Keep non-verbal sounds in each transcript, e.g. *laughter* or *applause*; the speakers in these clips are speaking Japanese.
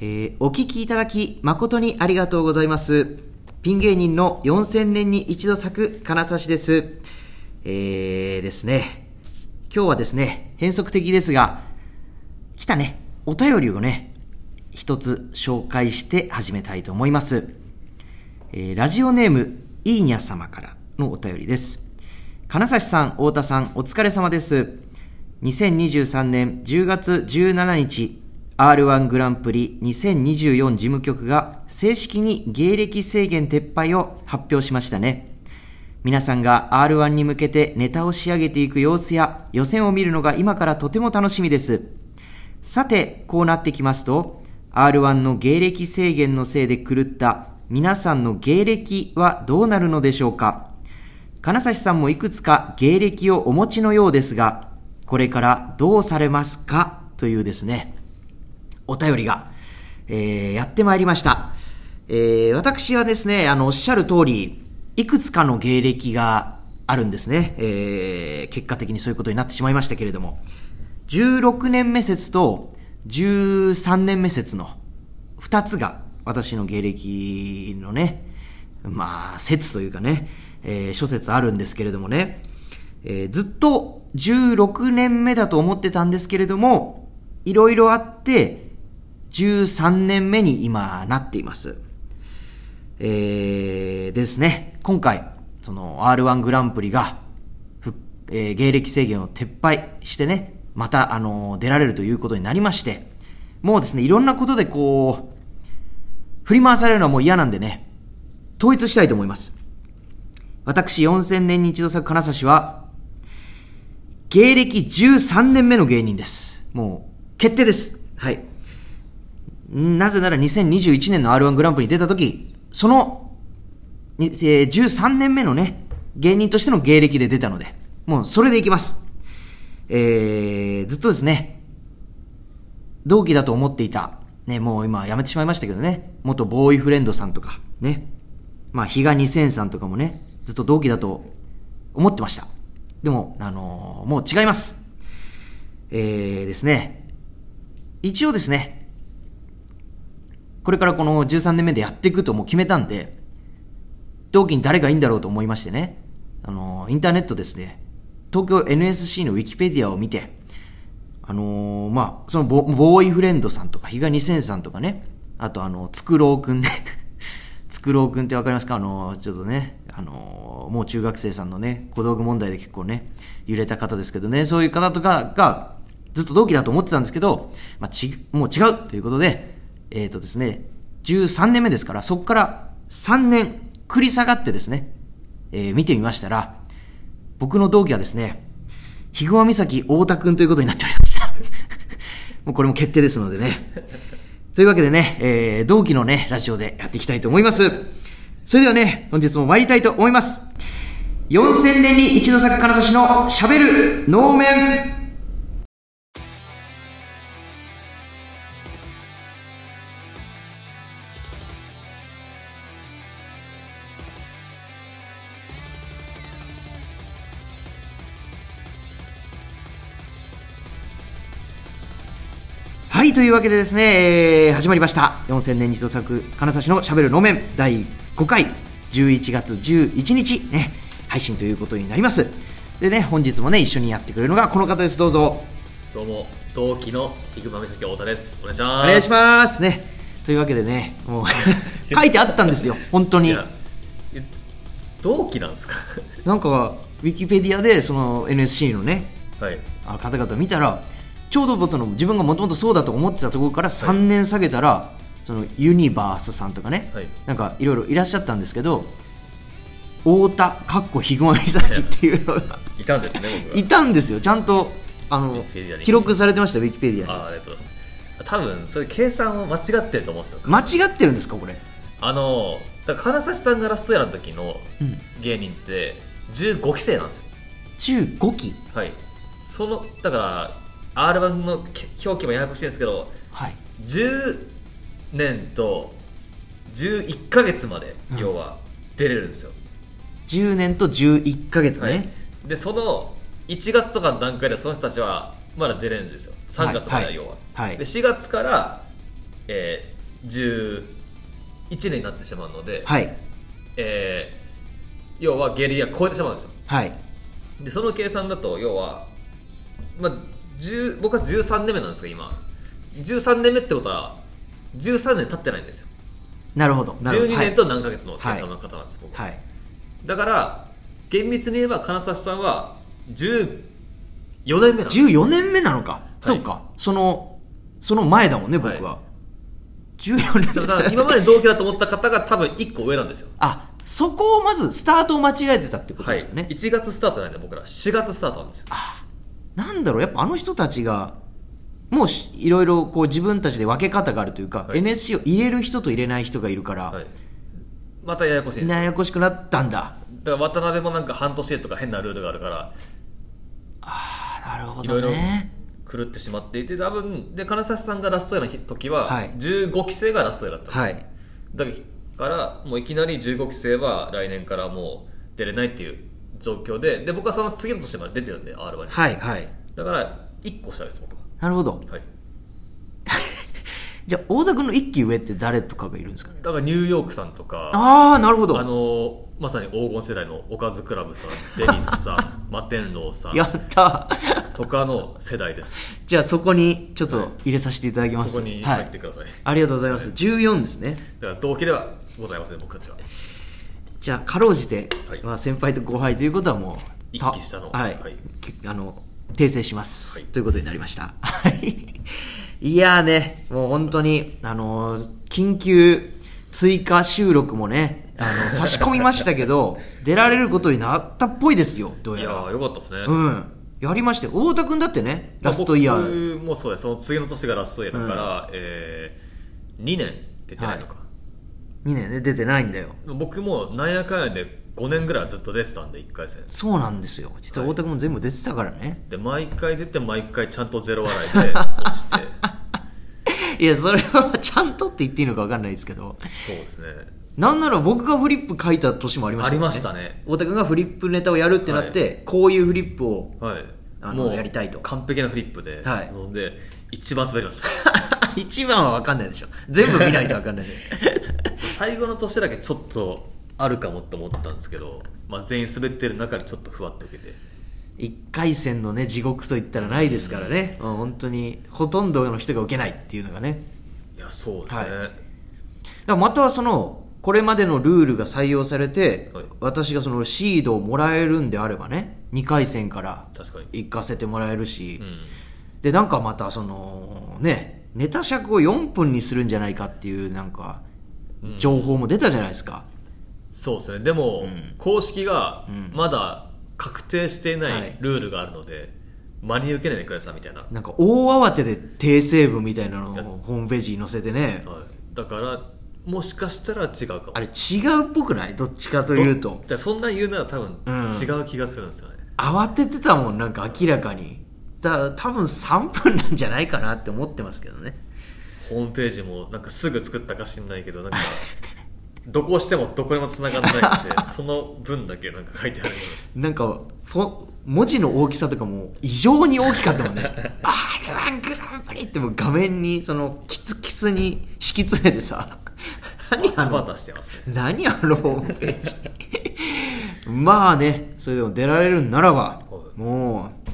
えーお聞きいただき誠にありがとうございます。ピン芸人の4000年に一度咲く金指です。えーですね、今日はですね、変則的ですが、来たね、お便りをね、一つ紹介して始めたいと思います。えーラジオネーム、いいにゃ様からのお便りです。金指さん、太田さん、お疲れ様です。2023年10月17日、R1 グランプリ2024事務局が正式に芸歴制限撤廃を発表しましたね。皆さんが R1 に向けてネタを仕上げていく様子や予選を見るのが今からとても楽しみです。さて、こうなってきますと、R1 の芸歴制限のせいで狂った皆さんの芸歴はどうなるのでしょうか金指さんもいくつか芸歴をお持ちのようですが、これからどうされますかというですね、お便りが、えーやってまいりました。えー私はですね、あの、おっしゃる通り、いくつかの芸歴があるんですね。えー結果的にそういうことになってしまいましたけれども、16年目説と13年目説の2つが私の芸歴のね、まあ、説というかね、えー諸説あるんですけれどもね、えーずっと16年目だと思ってたんですけれども、いろいろあって、13年目に今なっています。えーですね、今回、その R1 グランプリが、えー芸歴制限を撤廃してね、また、あのー出られるということになりまして、もうですね、いろんなことでこう、振り回されるのはもう嫌なんでね、統一したいと思います。私、4000年に一度咲く金指は、芸歴13年目の芸人です。もう、決定です。はい。なぜなら2021年の R1 グランプリに出た時、その、えー13年目のね、芸人としての芸歴で出たので、もうそれでいきます。えー、ずっとですね、同期だと思っていた、ね、もう今辞めてしまいましたけどね、元ボーイフレンドさんとか、ね、まあ、比嘉2000さんとかもね、ずっと同期だと思ってました。でも、あのーもう違います。えーですね、一応ですね、これからこの13年目でやっていくともう決めたんで、同期に誰がいいんだろうと思いましてね、あのインターネットですね、東京 NSC のウィキペディアを見て、あのーまあ、そのボボーイフレンドさんとか、比嘉2000さんとかね、あとあの、つくろうくんね、*laughs* つくろうくんってわかりますか？あのーちょっとね、あのーもう中学生さんのね、小道具問題で結構ね、揺れた方ですけどね、そういう方とかが、ずっと同期だと思ってたんですけど、まあ、ち、もう違うということで、えっ、とですね、13年目ですから、そこから3年繰り下がってですね、えー見てみましたら、僕の同期はですね、ひぐまみさき太田くんということになっておりました。*laughs* もうこれも決定ですのでね。というわけでね、えー同期のね、ラジオでやっていきたいと思います。それではね、本日も参りたいと思います。4000年に一度咲く金指の喋る能面。というわけでですね、えー始まりました。4000年に一度咲く金指のしゃべる能面第5回、11月11日、ね、配信ということになります。でね、本日もね、一緒にやってくれるのがこの方です。どうぞ。どうも同期のヒグマミサキ太田ですお願いしますお願いします。ね。というわけでね、もう *laughs* 書いてあったんですよ、本当に同期なんですか？なんか、ウィキペディアで、その NSC のね、はいあの方々見たら、ちょうどその自分がもともとそうだと思ってたところから3年下げたら、そのユニバースさんとかね、はい。なんかいろいろいらっしゃったんですけど、太田かっこひぐまみさきっていうのがい。たんですね僕いたんですよ、ちゃんとあの記録されてました、ウィキペディアに。あありがとうございます。多分それ計算を間違ってると思うんですよ。間違ってるんですか、これ？あのだから金指さんがラストイヤーの時のうん。芸人って15期生なんですよ。15期？はい。そのだから R1 の表記もややこしいんですけどはい。10年と11ヶ月までうん。要は出れるんですよ、10年と11ヶ月ね。はい、でその1月とかの段階でその人たちはまだ出れるんですよ。3月までははい。要は、はい。で4月からえー、11年になってしまうので、はい。えー要はゲリラ超えてしまうんですよ。はい。でその計算だと要は、まあ、10僕は13年目なんですが今。13年目ってことは13年経ってないんですよ。なるほど。なるほど。12年と何ヶ月の計算の方なんです、僕は。い、はい。だから厳密に言えば金指さんは14年目なんです14年目なのか、そうか。そのその前だもんね僕は、は14年目。だから今まで同期だと思った方が多分1個上なんですよ。あそこをまずスタートを間違えてたってことはいですよね、1月スタートなんで僕ら。4月スタートなんですよなんだろうやっぱあの人たちがもうしいろいろこう自分たちで分け方があるというか、はい。NSC を入れる人と入れない人がいるから、はい。またややこしいややこしくなったんだ。だから渡辺もなんか半年でとか変なルールがあるからあなるほどね。狂ってしまっていて多分で金指さんがラストイヤーの時は、はい。15期生がラストイヤーだったんですよ、はい。だからもういきなり15期生は来年からもう出れないっていう状況でで僕はその次の年まで出てるんで R1 に、はいはい。だから1個下です僕は。なるほど。はい。*laughs* じゃあ太田君の一期上って誰とかがいるんですかね？だからニューヨークさんとかああなるほど。あのまさに黄金世代のおかずクラブさんデニスさんマテンローさやんった。とかの世代です。じゃあそこにちょっと入れさせていただきます、そこにはい。入ってください、ありがとうございます、14ですね。だから同期ではございません僕たちはじゃあかろうじて、はい。まあ、先輩と後輩ということはもう一た期下の。はい、あの訂正します、はい。ということになりました。はい。いやーねもう本当にあのー緊急追加収録もねあの *laughs* 差し込みましたけど出られることになったっぽいですよどういややらーよかったですね、うん。やりましたよ。太田君だってねラストイヤー、僕もそうです。その次の年がラストイヤーだから、えー、2年出てないのか、2年ね出てないんだよ。僕もなんやかんやで5年ぐらいはずっと出てたんで1回戦。そうなんですよ。実は太田君も全部出てたからね、で毎回出て毎回ちゃんとゼロ笑いで *laughs* 落ちて。いやそれはちゃんとって言っていいのか分かんないですけど。そうですね。なんなら僕がフリップ書いた年もありましたよありましたね。太田君がフリップネタをやるってなって、こういうフリップをはい。あのやりたいと。完璧なフリップで、はい。で一番滑りました。*laughs* 一番は分かんないでしょ。全部見ないと分かんない。で最後の年だけちょっとあるかもって思ったんですけど、まあ、全員滑ってる中でちょっとふわっと受けて。1回戦のね地獄といったらないですからね、まあ本当にほとんどの人が受けないっていうのがね。いやそうですね、はい。だからまたそのこれまでのルールが採用されて、はい。私がそのシードをもらえるんであればね2回戦から確かに。行かせてもらえるし、うんでなんかまたそのねネタ尺を4分にするんじゃないかっていうなんか情報も出たじゃないですか、そうですね。でも、公式がん。まだ確定していなはい。いルールがあるので、真に受けないでくださいみたいな、なんか大慌てで訂正文みたいなのをホームページに載せてね。はい、だからもしかしたら違うかも。あれ違うっぽくない？どっちかというと。そんなん言うなら多分うん。違う気がするんですよね、慌ててたもんなんか明らかにだ多分3分なんじゃないかなって思ってますけどね。ホームページもなんかすぐ作ったか知んないけどなんかどこをしてもどこにも繋がんないって *laughs* その分だけなんか書いてあるよなんかフォ文字の大きさとかも異常に大きかったもんね。*laughs* R1 グランプリってもう画面にそのキツキツに敷き詰めてさ。何あの何あのホームページ。まあねそれでも出られるんならばはい。もう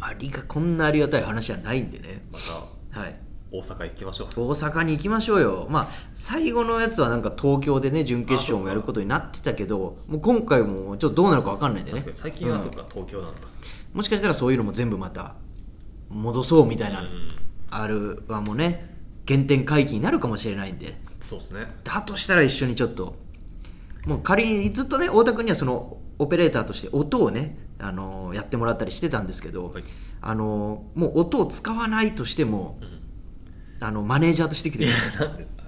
ありがこんなありがたい話はないんでね。またはい。大阪行きましょう。大阪に行きましょうよ。まあ最後のやつはなんか東京でね準決勝もやることになってたけどもう今回もちょっとどうなるか分かんないんでね。確かに最近はそっか、東京なのかもしかしたらそういうのも全部また戻そうみたいな、うん。R1 もね原点回帰になるかもしれないんで。そうですね。だとしたら一緒にちょっと。もう仮にずっとね太田君にはそのオペレーターとして音をね、あのーやってもらったりしてたんですけど、はい。あのーもう音を使わないとしても、ん。あのマネージャーとして来てくださいなんですか。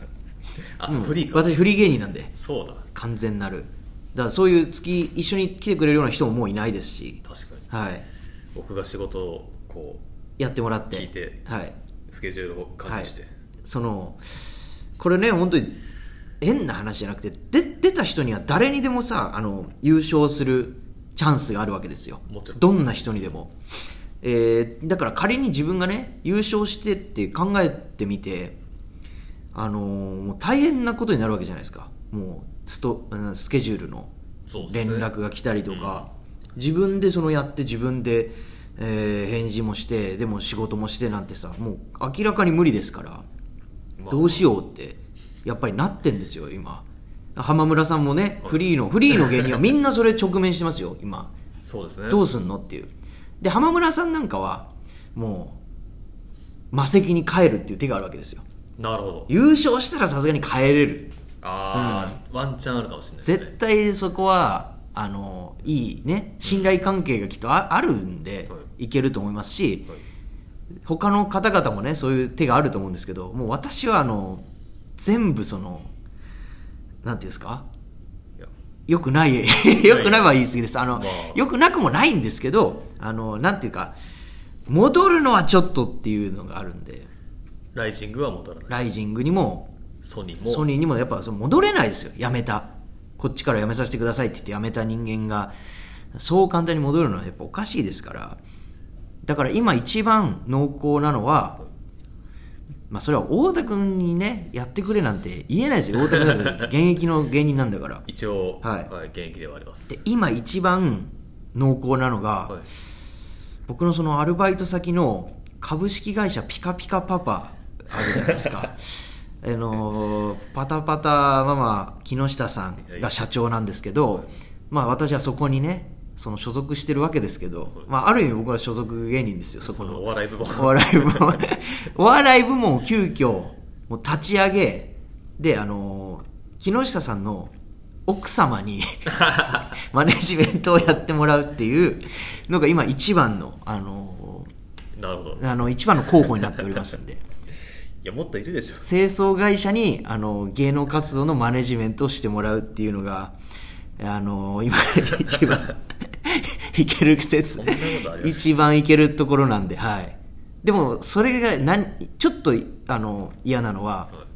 あそうフリーか、私フリー芸人なんで。そうだ。完全なる。だからそういう月一緒に来てくれるような人ももういないですし、確かに。はい、僕が仕事をこやってもらって。聞いてはい、うスケジュールを管理して、そのこれね本当に変な話じゃなくてで出た人には誰にでもさあの優勝するチャンスがあるわけですよ。どんな人にでも、えーだから仮に自分がね優勝してって考えてみてあのーもう大変なことになるわけじゃないですか。もうストうんスケジュールの連絡が来たりとか、自分でそのやって自分で、えー返事もしてでも仕事もしてなんてさもう明らかに無理ですから、まあ。どうしようってやっぱりなってんですよ今浜村さんもねフリーのフリーの芸人はみんなそれ直面してますよ今。そうですね。どうすんのっていう。で浜村さんなんかはもう魔石に帰るっていう手があるわけですよ。なるほど。優勝したらさすがに帰れる。ああ、ワンチャンあるかもしれないですね。絶対そこはあのいいね信頼関係がきっとああるんで、、はいけると思いますしはい。他の方々もねそういう手があると思うんですけどもう私はあの全部そのなんていうんですか？よくない *laughs* よくないは言い過ぎです。あの、まあ。よくなくもないんですけどあのなんていうか戻るのはちょっとっていうのがあるんで。ライジングは戻らない。ライジングにもソニーも。ソニーにもやっぱその戻れないですよ。辞めた。こっちから辞めさせてくださいって言って辞めた人間が。そう簡単に戻るのはやっぱおかしいですから。だから今一番濃厚なのはまあそれは太田君にねやってくれなんて言えないですよ太田君だって現役の芸人なんだから。*laughs* 一応、はい。現役ではあります。で今一番濃厚なのが、はい。僕のそのアルバイト先の株式会社ピカピカパパあるじゃないですか。*laughs* あのーパタパタママ木下さんが社長なんですけど、まあ私はそこにねその所属してるわけですけど、まあある意味僕は所属芸人ですよそこの。お笑い部門。お笑い部門。*laughs* お笑い部門を急遽もう立ち上げであの木下さんの奥様に *laughs* マネジメントをやってもらうっていうのが今一番のあのなるほど。いあの一番の候補になっておりますんで。*laughs* やもっといるでしょ。清掃会社にあの芸能活動のマネジメントをしてもらうっていうのがあの今一番 *laughs* いける説そんなことあります？一番いけるところなんではい。でもそれが何ちょっとあの嫌なのははい。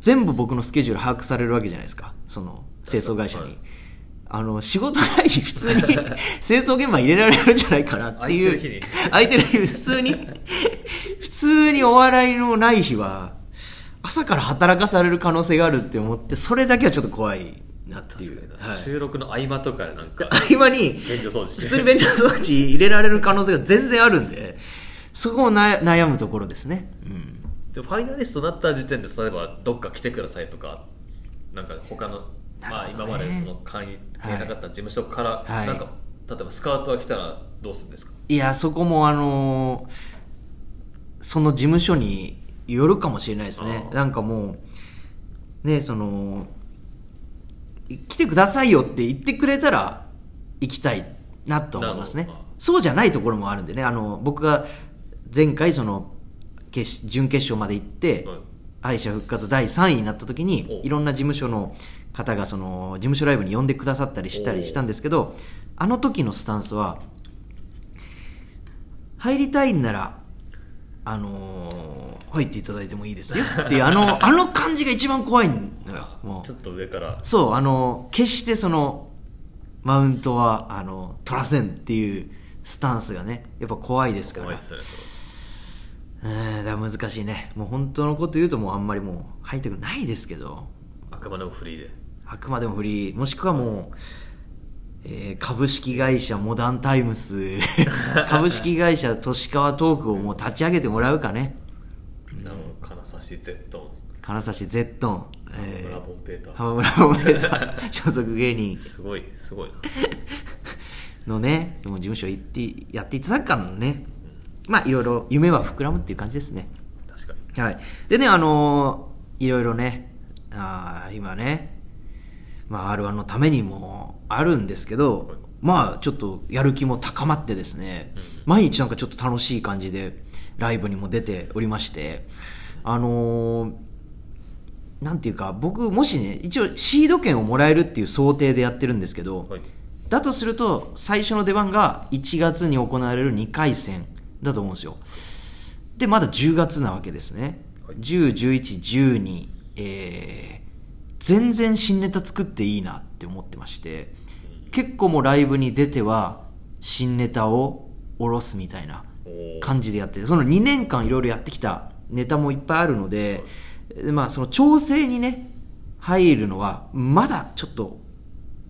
全部僕のスケジュール把握されるわけじゃないですか。その清掃会社に、はい。あの仕事ない日普通に *laughs* 清掃現場入れられるんじゃないかなっていう。空いてる日に。空いてる日普通に普通にお笑いのない日は朝から働かされる可能性があるって思ってそれだけはちょっと怖いなっていう、はい。収録の合間とかでなんか合間に便所掃除普通に便所掃除入れられる可能性が全然あるんでそこをな悩むところですね、うん。でファイナリストになった時点で例えばどっか来てくださいとかなんか他の、まあ、今までその会員系なかった事務所から、はい。なんか例えばスカウトが来たらどうするんですか？いや、そこもあのーその事務所によるかもしれないですね。なんかもう、ね、その、来てくださいよって言ってくれたら行きたいなと思いますね。そうじゃないところもあるんでね、あの、僕が前回その、決準決勝まで行って、はい。敗者復活第3位になった時においろんな事務所の方がその事務所ライブに呼んでくださったりしたりしたんですけどあの時のスタンスは入りたいんならあのー入っていただいてもいいですよ。っていうあの *laughs* あの感じが一番怖いのよ。もう。ちょっと上から。そうあの決してそのマウントはあの取らせんっていうスタンスがねやっぱ怖いですから。怖いっすねそうんだ難しいね。もう本当のこと言うともうあんまりもう入りたくないですけど。れあくまでもフリーで。あくまでもフリー。もしくはもう、えー株式会社モダンタイムス。*laughs* 株式会社都市川トークをもう立ち上げてもらうかね。なの金指 Z 金指ゼットン、え村ボンペーター。ー、浜村オペタ *laughs* 所属芸人。すごいすごい。なのねもう事務所行ってやっていただくからのね。まあいろいろ夢は膨らむっていう感じですね。確かに。はい。でね、あのーいろいろね、あー今ね、まあ R1 のためにもあるんですけど、まあちょっとやる気も高まってですね、毎日なんかちょっと楽しい感じでライブにも出ておりまして、あのーなんていうか、僕もしね、一応シード権をもらえるっていう想定でやってるんですけど、はい。だとすると最初の出番が1月に行われる2回戦だと思うんですよ。でまだ10月なわけですね、はい。101112えー全然新ネタ作っていいなって思ってまして結構もうライブに出ては新ネタを下ろすみたいな感じでやってるその2年間いろいろやってきたネタもいっぱいあるのででまあ、その調整にね、入るのは、まだちょっと、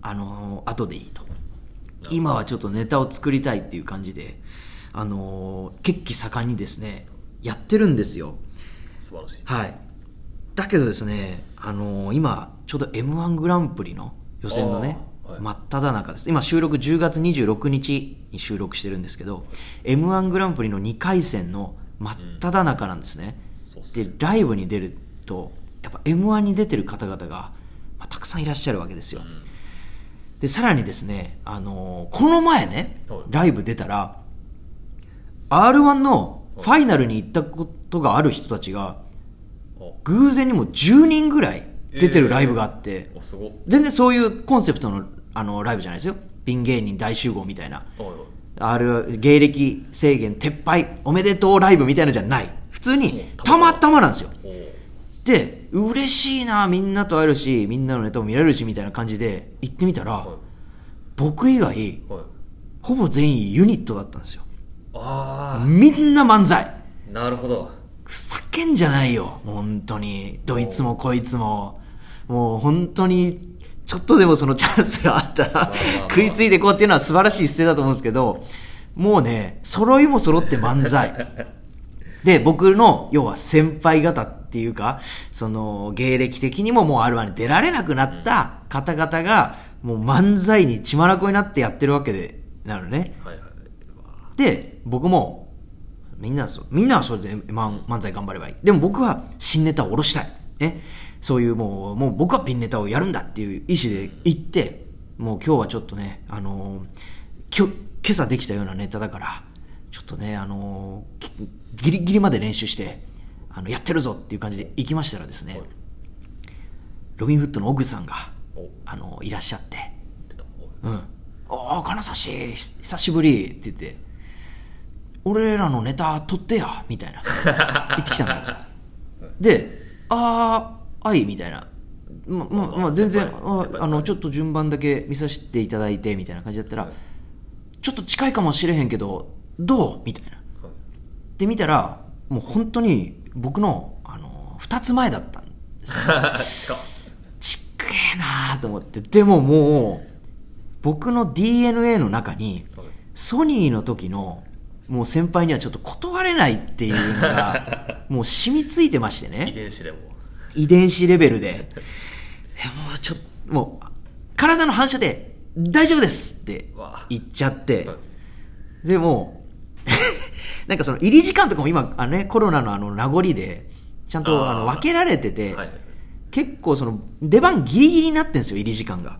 あのー後でいいと。今はちょっとネタを作りたいっていう感じで、あのー血気盛んにですね、やってるんですよ。素晴らしいはい。だけどですね、あのー今、ちょうど M1 グランプリの予選のね、真っ只中です。今収録10月26日に収録してるんですけど、M1 グランプリの2回戦の真っ只中なんですね。そうっすで、ライブに出ると、やっぱ M1 に出てる方々が、まあ、たくさんいらっしゃるわけですよ。で、さらにですね、あのーこの前ねはい、ライブ出たら、R1 のファイナルに行ったことがある人たちが、お偶然にも10人ぐらい出てるライブがあって、おすごっ。全然そういうコンセプトのあのライブじゃないですよ。ピン芸人大集合みたいな。ある芸歴制限撤廃おめでとうライブみたいなのじゃない。普通にたまたまなんですよ。で、嬉しいな、みんなと会えるし、みんなのネタも見られるしみたいな感じで行ってみたら、はい僕以外、はいほぼ全員ユニットだったんですよ。あみんな漫才。あなるほどふざけんじゃないよ。本当に。どいつもこいつも。もう本当に、ちょっとでもそのチャンスがあったら食いついていこうっていうのは素晴らしい姿勢だと思うんですけど、もうね、揃いも揃って漫才。*laughs* で、僕の、要は先輩方っていうか、その、芸歴的にももう R1 に出られなくなった方々が、もう漫才に血まなこになってやってるわけで、なのね。はいはいで、僕も、みんなそう、みんなはそれで漫漫才頑張ればいい。でも僕は新ネタを下ろしたい。ね。そういうもう、もう僕はピンネタをやるんだっていう意思で行って、もう今日はちょっとね、あのーきょ今朝できたようなネタだから、ちょっとね、あのーきギリギリまで練習して、あの、やってるぞっていう感じで行きましたらですね、ロビンフッドのオグさんが、おあのーいらっしゃって、うん。ああ、金指、ひ久しぶりって言って、俺らのネタ取ってや、みたいな。*laughs* 言ってきたの。で、ああ、はい、みたいな。ま、ま、まあ、全然、ああの、ちょっと順番だけ見させていただいて、みたいな感じだったら、ちょっと近いかもしれへんけど、どう？みたいな。はいで、見たら、もう本当に僕の、あの、二つ前だったんですよ。*laughs* ちっくえなーと思って。でももう、僕の DNA の中に、はいソニーの時の、もう先輩にはちょっと断れないっていうのが、*laughs* もう染みついてまして遺ね。伝子でも遺伝子レベルで。でもうちょっと、もう、体の反射で、大丈夫ですって言っちゃって。はい、でも、*laughs* なんかその入り時間とかも今、あのね、コロナのあの名残で、ちゃんとあの分けられてて、はい。結構その出番ギリギリになってんですよ、入り時間が。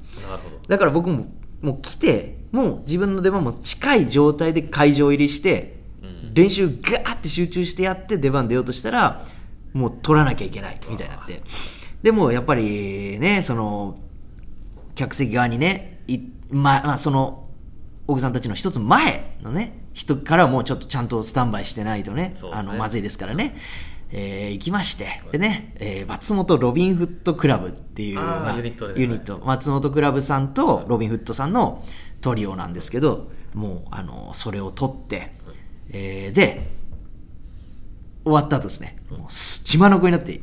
だから僕も、もう来て、もう自分の出番も近い状態で会場入りして、うん。練習ガーって集中してやって出番出ようとしたら、もう取らなきゃいけないみたいになって。でもやっぱりね、その、客席側にね、いままあその、奥さんたちの一つ前のね、人からはもうちょっとちゃんとスタンバイしてないとね、ねあの、まずいですからね。えー行きまして、でね、えー松本ロビンフットクラブっていう、まあユニットでねユニット、松本クラブさんとロビンフットさんのトリオなんですけど、もう、あの、それを取って、えーで、終わった後ですね、もうす血まのこになって、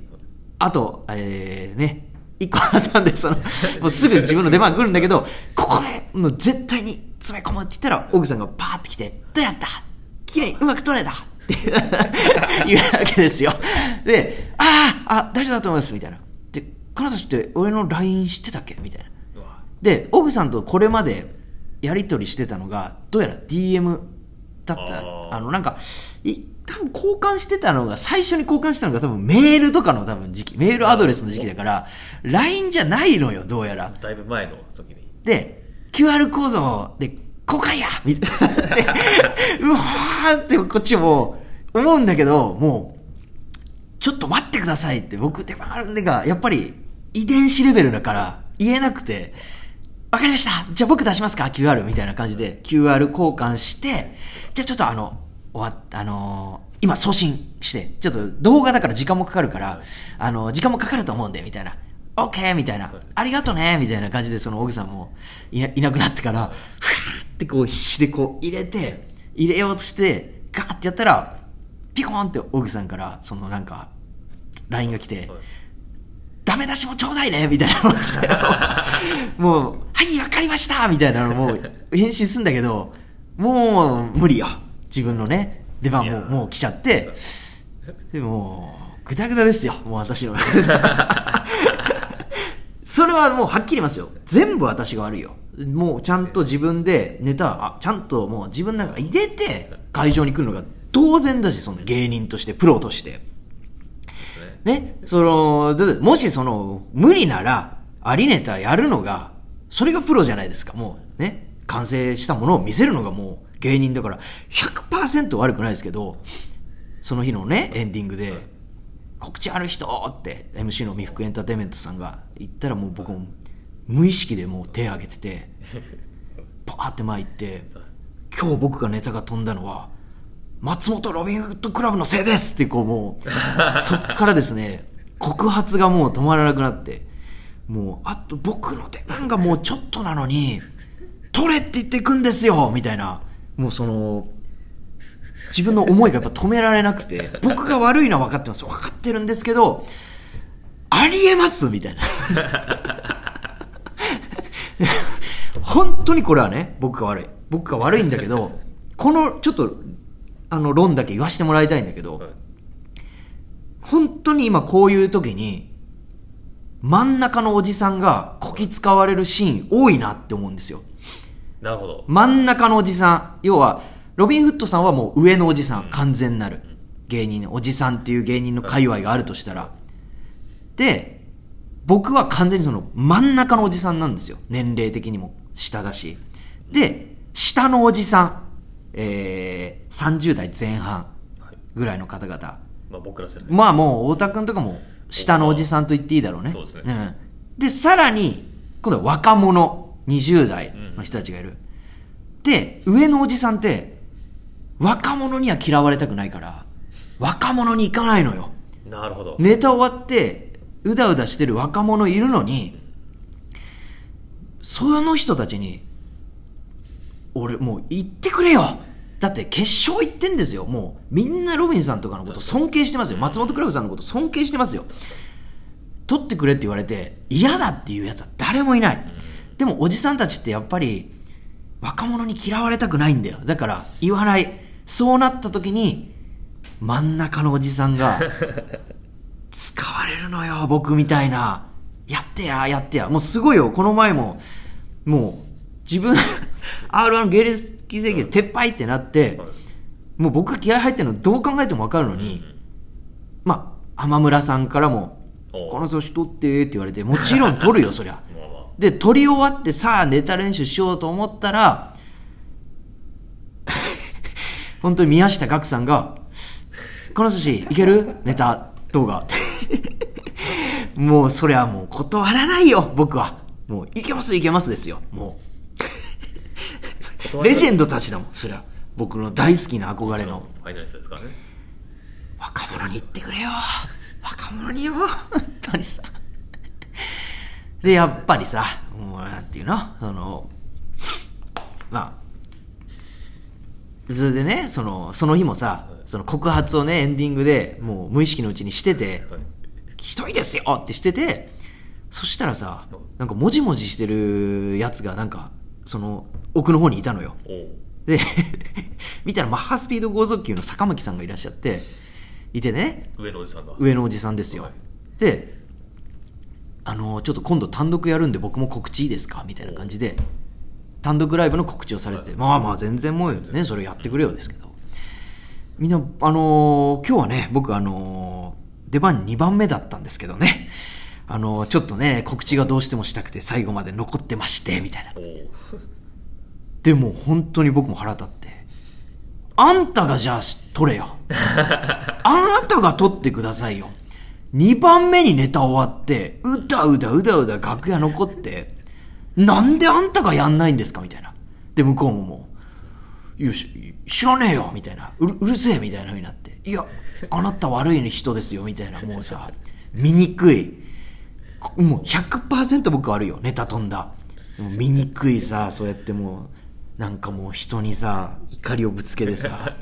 あと、えー、ね、一個挟んで、その、*laughs* もうすぐ自分の出番来るんだけど、ここで、もう絶対に詰め込むって言ったら、奥さんがバーって来て、どうやった？綺麗うまく取れた？って *laughs* 言うわけですよ。で、ああ、あ、大丈夫だと思います、みたいな。で、彼女って俺の LINE 知ってたっけ？みたいな。で、オグさんとこれまでやり取りしてたのが、どうやら DM だった。あの、なんか、い多分交換してたのが、最初に交換したのが多分メールとかの多分時期、メールアドレスの時期だから、LINE じゃないのよ、どうやら。だいぶ前の時にで、QR コードで交換やみたいな。でうわーってこっちも思うんだけど、もう、ちょっと待ってくださいって僕手番あるんでが、やっぱり遺伝子レベルだから言えなくて、わかりましたじゃあ僕出しますか ?QR みたいな感じで QR 交換して、じゃあちょっとあの、終わっあのー今送信して、ちょっと動画だから時間もかかるから、あの、時間もかかると思うんで、みたいな。オッケーみたいな。ありがとね!みたいな感じで、その、オグさんもいないなくなってから、ふわーってこう必死でこう入れて、入れようとして、ガーってやったら、ピコーンってオグさんから、そのなんか、LINE が来て、はい。ダメ出しもちょうだいね!みたいなのが来て *laughs* もう、はい、わかりました!みたいなのもう返信すんだけど、もう無理よ。自分のね、出番ももう来ちゃって、でもう、ぐだぐだですよ、もう私の。*laughs* それはもうはっきり言いますよ。全部私が悪いよ。もうちゃんと自分でネタ、あちゃんともう自分なんか入れて会場に来るのが当然だし、その芸人として、プロとして。ねね、その、もしその、無理なら、ありネタやるのが、それがプロじゃないですか、もう。ね。完成したものを見せるのがもう芸人だから、100%悪くないですけど、その日のね、エンディングで、告知ある人って MC の未服エンターテインメントさんが言ったらもう僕も無意識でもう手挙げてて、*laughs* パーって前行って、今日僕がネタが飛んだのは、松本ロビンフットクラブのせいですってこうもう、*laughs* そっからですね、告発がもう止まらなくなって、もう、あと僕の出番がもうちょっとなのに、取れって言ってくんですよみたいな、もうその、自分の思いがやっぱ止められなくて、*laughs* 僕が悪いのは分かってます。分かってるんですけど、ありえますみたいな。本当にこれはね、僕が悪い。僕が悪いんだけど、この、ちょっと、あの、論だけ言わせてもらいたいんだけど、はい本当に今こういう時に、真ん中のおじさんがこき使われるシーン多いなって思うんですよ。なるほど真ん中のおじさん。要は、ロビン・フットさんはもう上のおじさん。完全なる。芸人の、おじさんっていう芸人の界隈があるとしたら。で、僕は完全にその真ん中のおじさんなんですよ。年齢的にも下だし。で、下のおじさん。えー、30代前半ぐらいの方々。まあ僕ら世代まあもう、太田君とかも、下のおじさんと言っていいだろうね。そうですねん。で、さらに、今度は若者、20代の人たちがいる。で、上のおじさんって、若者には嫌われたくないから、若者に行かないのよ。なるほどネタ終わって、うだうだしてる若者いるのに、その人たちに、俺もう行ってくれよだって決勝行ってんですよ。もうみんなロビンさんとかのこと尊敬してますよ。松本クラブさんのこと尊敬してますよ。取ってくれって言われて嫌だっていうやつは誰もいない。でもおじさんたちってやっぱり若者に嫌われたくないんだよ。だから言わない。そうなった時に真ん中のおじさんが使われるのよ、僕みたいな。やってや、やってや。もうすごいよ、この前も、もう、自分、*laughs* R1 芸歴制限撤廃ってなって、もう僕が気合入ってるのどう考えても分かるのに、まあ、浜村さんからも、この年取ってって言われて、もちろん取るよ、そりゃ。で、撮り終わってさあネタ練習しようと思ったら、*laughs* 本当に宮下岳さんが、この寿司いける？ネタ動画。*laughs* もうそれはもう断らないよ、僕は。もういけますいけますですよ、もう。レジェンドたちだもん、そりゃ。僕の大好きな憧れの。ファイナリストですからね若者に言ってくれよ。若者によ。本当にさ。で、やっぱりさ、もうなんていうの？その、まあ、それでね、その、その日もさ、その告発をね、エンディングでもう無意識のうちにしてて、はいひどいですよってしてて、そしたらさ、なんかもじもじしてるやつがなんか、その、奥の方にいたのよ。で、*laughs* 見たらマッハスピード剛速球の坂巻さんがいらっしゃって、いてね、上のおじさんが。上のおじさんですよ。はい。で、あの、ちょっと今度単独やるんで僕も告知いいですか？みたいな感じで、単独ライブの告知をされてて、まあまあ全然もうね、それやってくれよですけど。みんな、あのー今日はね、僕あのー出番2番目だったんですけどね、あのーちょっとね、告知がどうしてもしたくて最後まで残ってまして、みたいな。でも本当に僕も腹立って。あんたがじゃあ取れよ。*laughs* あなたが取ってくださいよ。2番目にネタ終わって、うだうだうだうだ楽屋残って、なんであんたがやんないんですかみたいな。で、向こうももう、いや、し知らねえよみたいな。うるせえみたいな風になって。いや、あなた悪い人ですよみたいな。もうさ、醜い。もう100%僕悪いよ。ネタ飛んだ。でも醜いさ、そうやってもう、なんかもう人にさ、怒りをぶつけてさ、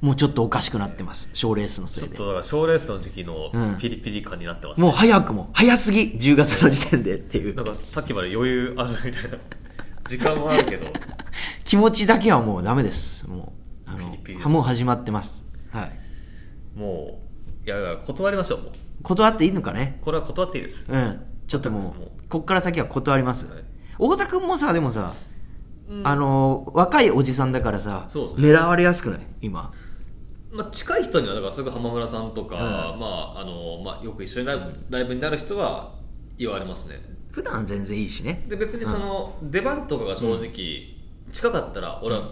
もうちょっとおかしくなってます。賞レースのせいで。ちょっとだから賞レースの時期のうん。ピリピリ感になってます、もう早くも早すぎ10月の時点でっていう。なんかさっきまで余裕あるみたいな。*laughs* 時間はあるけど。気持ちだけはもうダメです。もうあのピリピリもう始まってます。はい。もういや断りましょうもう。断っていいのかね？これは断っていいです。うん。ちょっとももう。こっから先は断ります。はい。太田君もさでもさ、うん。あの若いおじさんだからさ、ね。狙われやすくない？今まあ、近い人にはだからすぐ浜村さんとか、うん。まああのまあ、よく一緒にライブライブになる人は言われますね。普段全然いいしね。で別にその、出番とかが正直近かったら俺は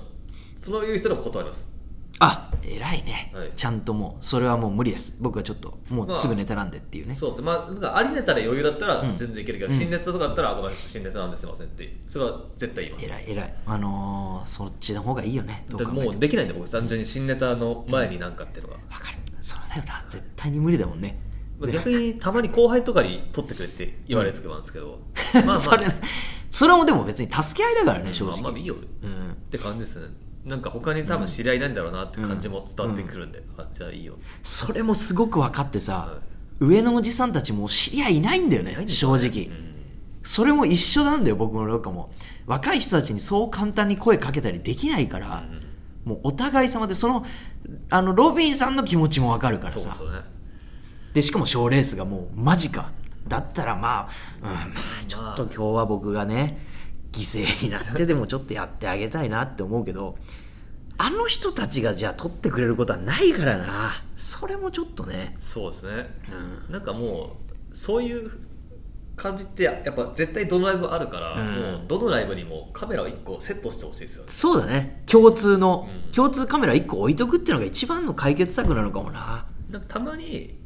そういう人でも断りますあ偉いね、はい。ちゃんともうそれはもう無理です。僕はちょっともうすぐネタなんでっていうね、そうです。ねまあなんかありネタで余裕だったらうん。全然いけるけど、新ネタとかだったらあごめんなさい新ネタなんですいませんってそれは絶対言います。偉い偉い。あのー、そっちの方がいいよね。どうだって考えても。もうできないんで僕単純に新ネタの前になんかっていうのが、わかる。そうだよな。絶対に無理だもんね。まあ逆にたまに後輩とかに取ってくれって言われる時もあるんですけど、まあまあ。*laughs* それそれもでも別に助け合いだからね正直、まあまあいいよ。っうん、て感じですねなんか他に多分知り合いないんだろうなって感じも伝わってくるんで、あじゃあいいよそれもすごく分かってさ、は上のおじさんたちもう知り合いいないんだよね正直、うん。それも一緒なんだよ僕のロッカも若い人たちにそう簡単に声かけたりできないから、もうお互い様でそのあのロビンさんの気持ちも分かるからさ。そうですよね。でしかも賞レースがもう間近だったらまあ、うん、まあちょっと今日は僕がね犠牲になってでもちょっとやってあげたいなって思うけどあの人たちがじゃあ取ってくれることはないからな。それもちょっとね。そうですね、なんかもうそういう感じってやっぱ絶対どのライブあるから、うん。もうどのライブにもカメラを1個セットしてほしいですよね。そうだね。共通の、うん。共通カメラ1個置いとくっていうのが一番の解決策なのかもな。なんかたまに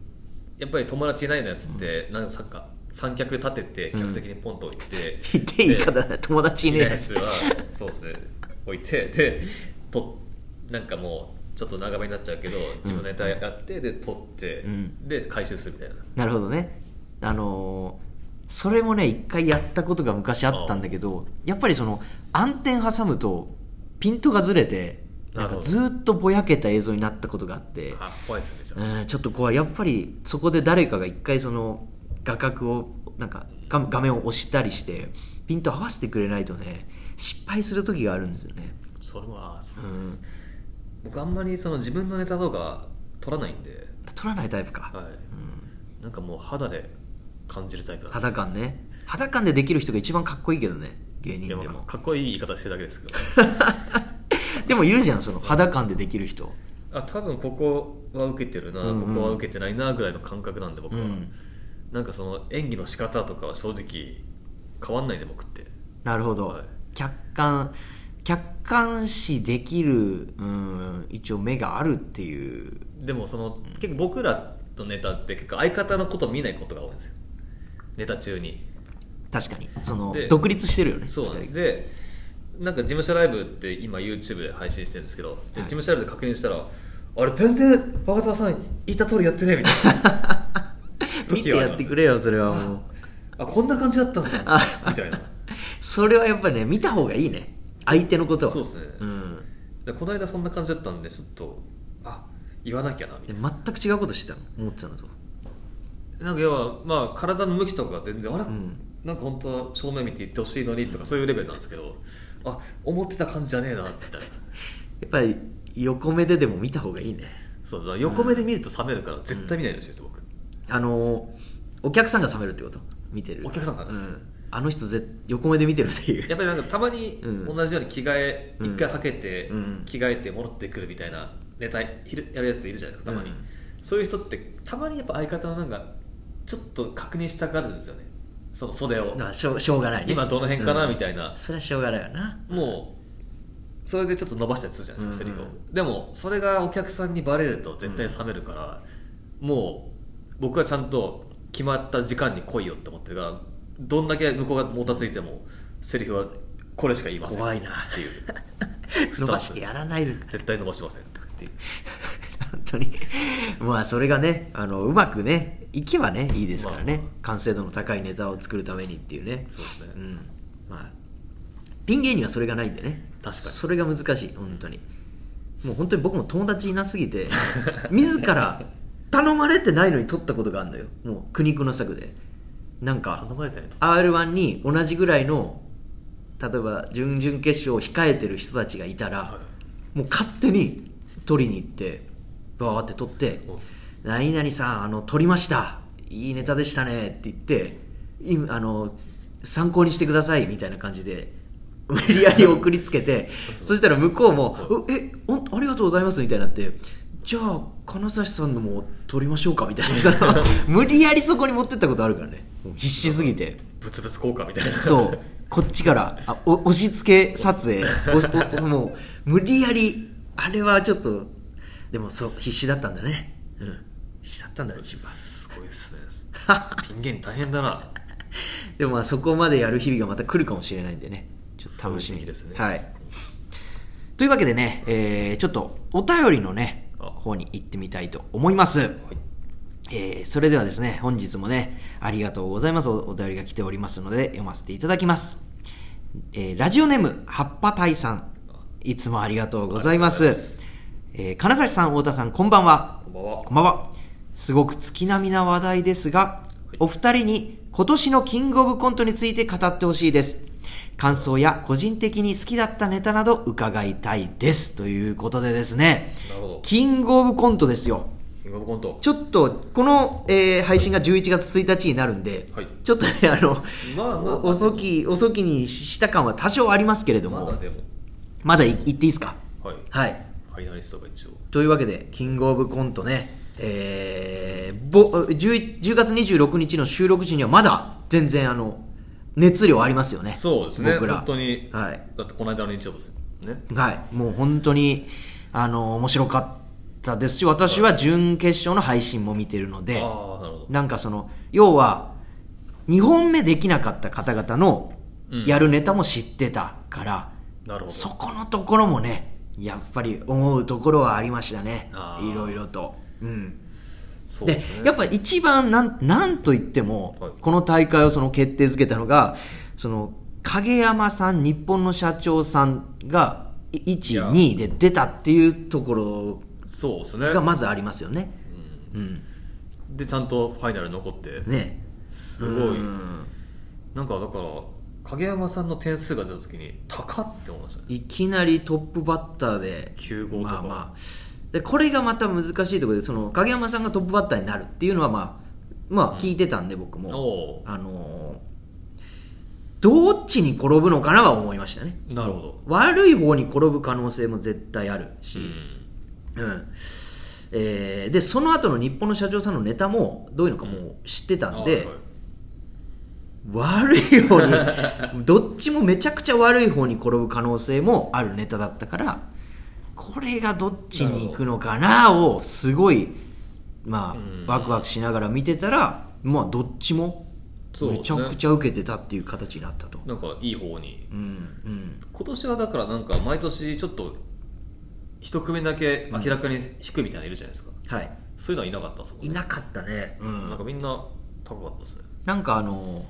やっぱり友達いないようなやつって、なんかさっか三脚立てて客席にポンと置いて、言っていいかだね。友達いねえ。やつはそうですね。置いてでとなんかもうちょっと長めになっちゃうけど自分のネタやってで撮って、うん。で回収するみたいな。なるほどね。あのーそれもね一回やったことが昔あったんだけどやっぱりその暗転挟むとピントがずれてなんかずっとぼやけた映像になったことがあってあ怖いですねじゃあ、うんちょっと怖い。やっぱりそこで誰かが一回その画角をなんか画画面を押したりしてピント合わせてくれないとね失敗する時があるんですよね。それはそううん。僕あんまりその自分のネタ動画撮らないんで、取らないタイプか、はい。なんかもう肌で感じるタイプ肌感ね。肌感でできる人が一番かっこいいけどね芸人でも。かっこいい言い方してるだけですけど *laughs* でもいるじゃんその肌感でできる人。あ多分ここは受けてるな、うんうん。ここは受けてないなぐらいの感覚なんで僕は、うんなんかその演技の仕方とかは正直変わんないんで僕って。なるほど、はい。客観客観視できる、うん、一応目があるっていう。でもその結構僕らのネタって結構相方のこと見ないことが多いんですよ。ネタ中に。確かに。そので独立してるよねそうなんです。でなんか事務所ライブって今 YouTube で配信してるんですけど、で事務所ライブで確認したらあれ全然若澤さん言った通りやってねみたいな *laughs* 見てやってくれよそれはもう。あこんな感じだったんだ。みたいな。それはやっぱりね見た方がいいね。相手のことは。そうですね。ん、でこの間そんな感じだったんでちょっとあ言わなきゃなみたいで全く違うことしてたの思ってたのとななんか要はまあ体の向きとかが全然あれ、ん。なんか本当は正面見て言ってほしいのにとかそういうレベルなんですけどあ思ってた感じじゃねえなみたいな。*laughs* やっぱり横目ででも見た方がいいね。そうだ横目で見ると冷めるから絶対見ないようにしてるんですよあのお客さんが冷めるってこと？見てる。お客さんがですね。うん、あの人ぜ横目で見てるっていう。僕やっぱりなんかたまにうん。同じように着替えうん。一回はけてうん。着替えて戻ってくるみたいなネタやるやついるじゃないですかたまに、うん。そういう人ってたまにやっぱ相方のなんかちょっと確認したがるんですよね。その袖を。しょうしょうがないね。今どの辺かな？うん。みたいな。それはしょうがないよな。もうそれでちょっと伸ばしたりするじゃないですか、セリフを。でもそれがお客さんにバレると絶対冷めるから、もう僕はちゃんと決まった時間に来いよって思ってるからどんだけ向こうがもたついてもセリフはこれしか言いません。怖いな。っていう。伸ばしてやらないで絶対伸ばしませんっていう。本当に。まあそれがねあのうまくねいけばねいいですからね、まあま完成度の高いネタを作るためにっていうね。そうですね、うん。まあピン芸人はそれがないんでね。確かに。それが難しい本当に。もう本当に僕も友達いなすぎて *laughs* 自ら頼まれてないのに撮ったことがあるんだよ。もう苦肉の策で。なんか頼まれたね r 1に同じぐらいの例えば準々決勝を控えてる人たちがいたら、はもう勝手に取りに行ってバーって取ってうん「何々さんあの取りました。いいネタでしたね」って言っていあの参考にしてください。みたいな感じで無理やり送りつけて *laughs* そしたら向こうも「うえありがとうございます」みたいになって「じゃあ金指さんのも取りましょうか」みたいなさ *laughs* 無理やりそこに持ってったことあるからね必死すぎて。ブツブツ効果みたいなそう。こっちから、あ、お押し付け撮影。おおもう、無理やり、あれはちょっと、でもそう、必死だったんだね。うん。必死だったんだね、一番。すごいですねピン芸人大変だな *laughs* でもまあそこまでやる日々がまた来るかもしれないんでね。ちょっと楽しみですねはい。というわけでね、えー、ちょっとお便りのね、あ方に行ってみたいと思います。えーそれではですね、本日もね、ありがとうございます。おお便りが来ておりますので、読ませていただきます。えーラジオネーム、葉っぱ隊さん。いつもありがとうございますます。えー金指さん、太田さん、こんばんは。こんばんはこんばんは。すごく月並みな話題ですが、いお二人に今年のキングオブコントについて語ってほしいです。感想や個人的に好きだったネタなど伺いたいです。ということでですね。キングオブコントですよ。キングオブコントちょっと、この、えー配信が11月1日になるんで、はい。ちょっとね、あの、まあまあ遅き、遅きにした感は多少ありますけれども、まだでも。まだい言っていいですか？はい。はい。ファイナリストが一応。というわけで、キングオブコントね、えー、ぼ 10, 10月26日の収録時にはまだ全然あの、熱量ありますよね。そうですね僕ら。本当にはい。だってこの間の日曜日ですよねはい。もう本当に、あの、面白かったですし、私は準決勝の配信も見てるので、ああなるほどなんかその、要は、2本目できなかった方々のうんやるネタも知ってたから、なるほどそこのところもね、やっぱり思うところはありましたねいろいろと。うん。でね。やっぱ一番なん、なんと言っても、はい。この大会をその決定づけたのが、その、影山さん、日本の社長さんが、い1、いや。2位で出たっていうところそうですね。がまずありますよね。うん。でちゃんとファイナル残って。ね。すごい。うん。なんかだから影山さんの点数が出た時に高って思いましたね。いきなりトップバッターで9号とか。まあまあでこれがまた難しいところでその影山さんがトップバッターになるっていうのはまあまあ聞いてたんで僕も、おあのーどっちに転ぶのかなは思いましたね。なるほど。悪い方に転ぶ可能性も絶対あるし、うん。うん。えーでその後の日本の社長さんのネタもどういうのかもう知ってたんで、あはい。悪い方に *laughs* どっちもめちゃくちゃ悪い方に転ぶ可能性もあるネタだったからこれがどっちに行くのかなをすごいまうん。あワクワクしながら見てたらまあどっちもめちゃくちゃ受けてたっていう形になったと。なんかいい方に。うんうん。今年はだからなんか毎年ちょっと一組だけ明らかに低いみたいなのいるじゃないですか、はい。そういうのはいなかったですもんね。いなかったね。うん。なんかみんな高かったですね。なんかあの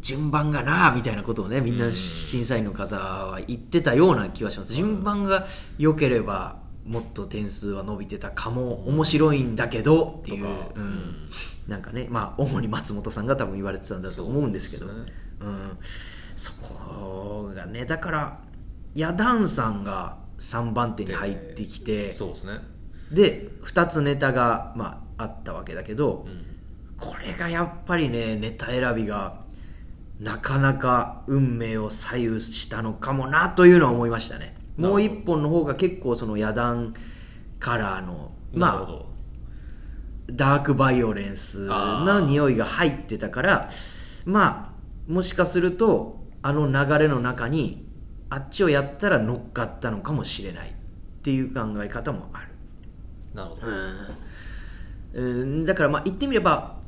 順番がなみたいなことをねみんな審査員の方は言ってたような気はします。順番が良ければもっと点数は伸びてたかも面白いんだけどっていう、ううん。ん、なんかねまあ主に松本さんが多分言われてたんだと思うんですけど。そうん、そこがねだからヤダンさんが3番手に入ってきてそうですね、で2つネタが、まあ、あったわけだけど、うん、これがやっぱりねネタ選びがなかなか運命を左右したのかもなというのは思いましたね。もう一本の方が結構その野団カラーのまあダークバイオレンスの匂いが入ってたからまあもしかするとあの流れの中にあっちをやったら乗っかったのかもしれないっていう考え方もある。なるほど、うん。だからまあ言ってみれば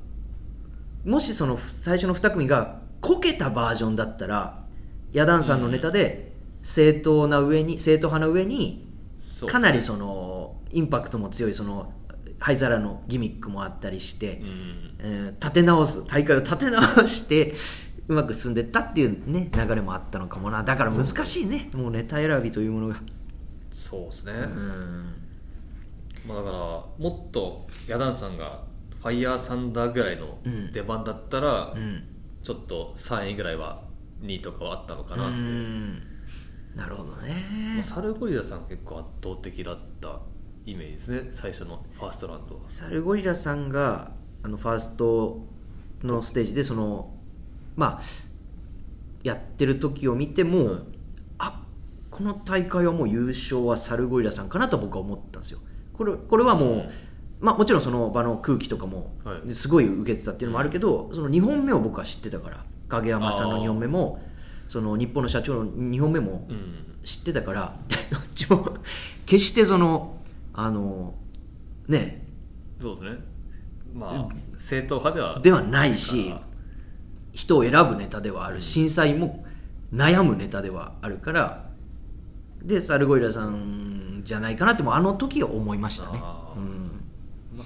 もしその最初の2組がこけたバージョンだったらヤダンさんのネタで正当な上に正統派の上にかなりそのインパクトも強いその灰皿のギミックもあったりしてう、ん。えー立て直す大会を立て直してうまく進んでったっていうね流れもあったのかもな。だから難しいねもうネタ選びというものが。そうですね、うん。まあ、だからもっとヤダンさんがファイヤーサンダーぐらいのうん。出番だったら、うんちょっと3位ぐらいは2位とかはあったのかなって、うん。なるほどね。まあサルゴリラさん結構圧倒的だったイメージですね。最初のファーストラウンドは。サルゴリラさんがあのファーストのステージでそのまあやってる時を見ても、はい。あこの大会はもう優勝はサルゴリラさんかなと僕は思ったんですよ。これこれはもう、うんまあ、もちろんその場の空気とかもはい。すごい受けてたっていうのもあるけど、その2本目を僕は知ってたから影山さんの2本目もその日本の社長の2本目もうん。知ってたから *laughs* どっちも決してそのあのね。そうですね。まあ正統派ではではないしあ人を選ぶネタではあるし審査員も悩むネタではあるからでサルゴリラさんじゃないかなってもうあの時は思いましたね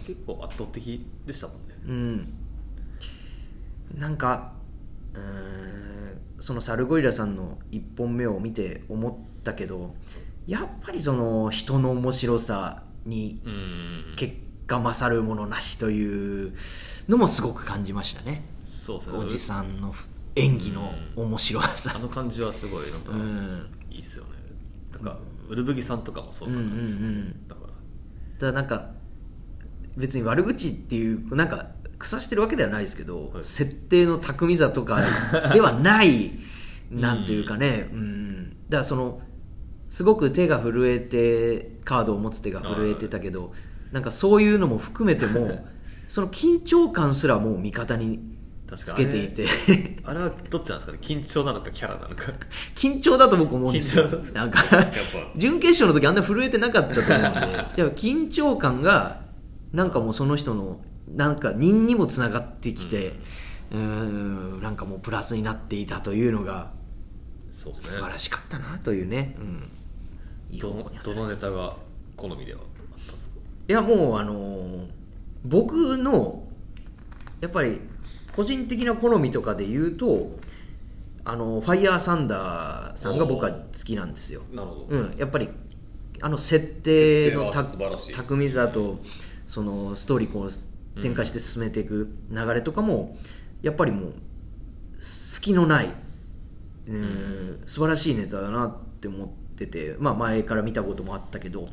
結構圧倒的でしたもんね。うん。なんかうーんそのサルゴリラさんの1本目を見て思ったけどやっぱりその人の面白さにうん。結果勝るものなしというのもすごく感じましたね。そうですね。おじさんの演技の面白さ。あの感じはすごいなんかうん。いいっすよね。なんかウルブギさんとかもそうな感じですもんね、うんうんうん。だから。ただなんか別に悪口っていうなんか腐してるわけではないですけど、はい。設定の巧みさとかではない *laughs* なんていうかね、うん、だからそのすごく手が震えてカードを持つ手が震えてたけどなんかそういうのも含めても *laughs* その緊張感すらもう味方につけていて。あれはどっちなんですかね？緊張なのかキャラなのか。緊張だと僕思うんですよ。緊張なんか準決勝の時あんな震えてなかったと思うんで。*laughs* 緊張感がなんかもうその人のなんか人にもつながってきてうーんなんかもうプラスになっていたというのがそうね。素晴らしかったなというね、うん、どのどのネタが好みではあったんですか？いやもうあのー僕のやっぱり個人的な好みとかで言うとあのファイヤーサンダー。さんが僕は好きなんですよ。なるほど、うん、やっぱりあの設定のた設定は素晴らしいです巧みさとそのストーリーこう展開して進めていく流れとかもやっぱりもう隙のない、うん、素晴らしいネタだなって思ってて、まあ、前から見たこともあったけど、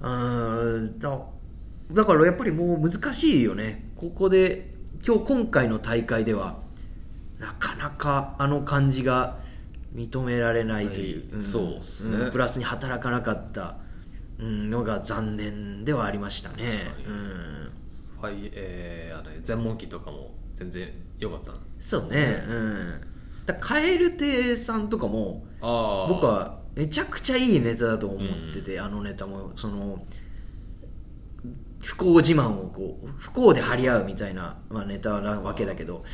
うんだだからやっぱりもう難しいよね。ここで今日今回の大会ではなかなかあの感じが認められないという、はい。そうっすね。ん。プラスに働かなかったうんのが残念ではありましたね。うん。はいえー、あれ全問記とかも全然良かった。そうね。うん。だカエル亭さんとかも僕はめちゃくちゃいいネタだと思ってて、あのネタもその不幸自慢をこう不幸で張り合うみたいな、まあ、ネタなわけだけど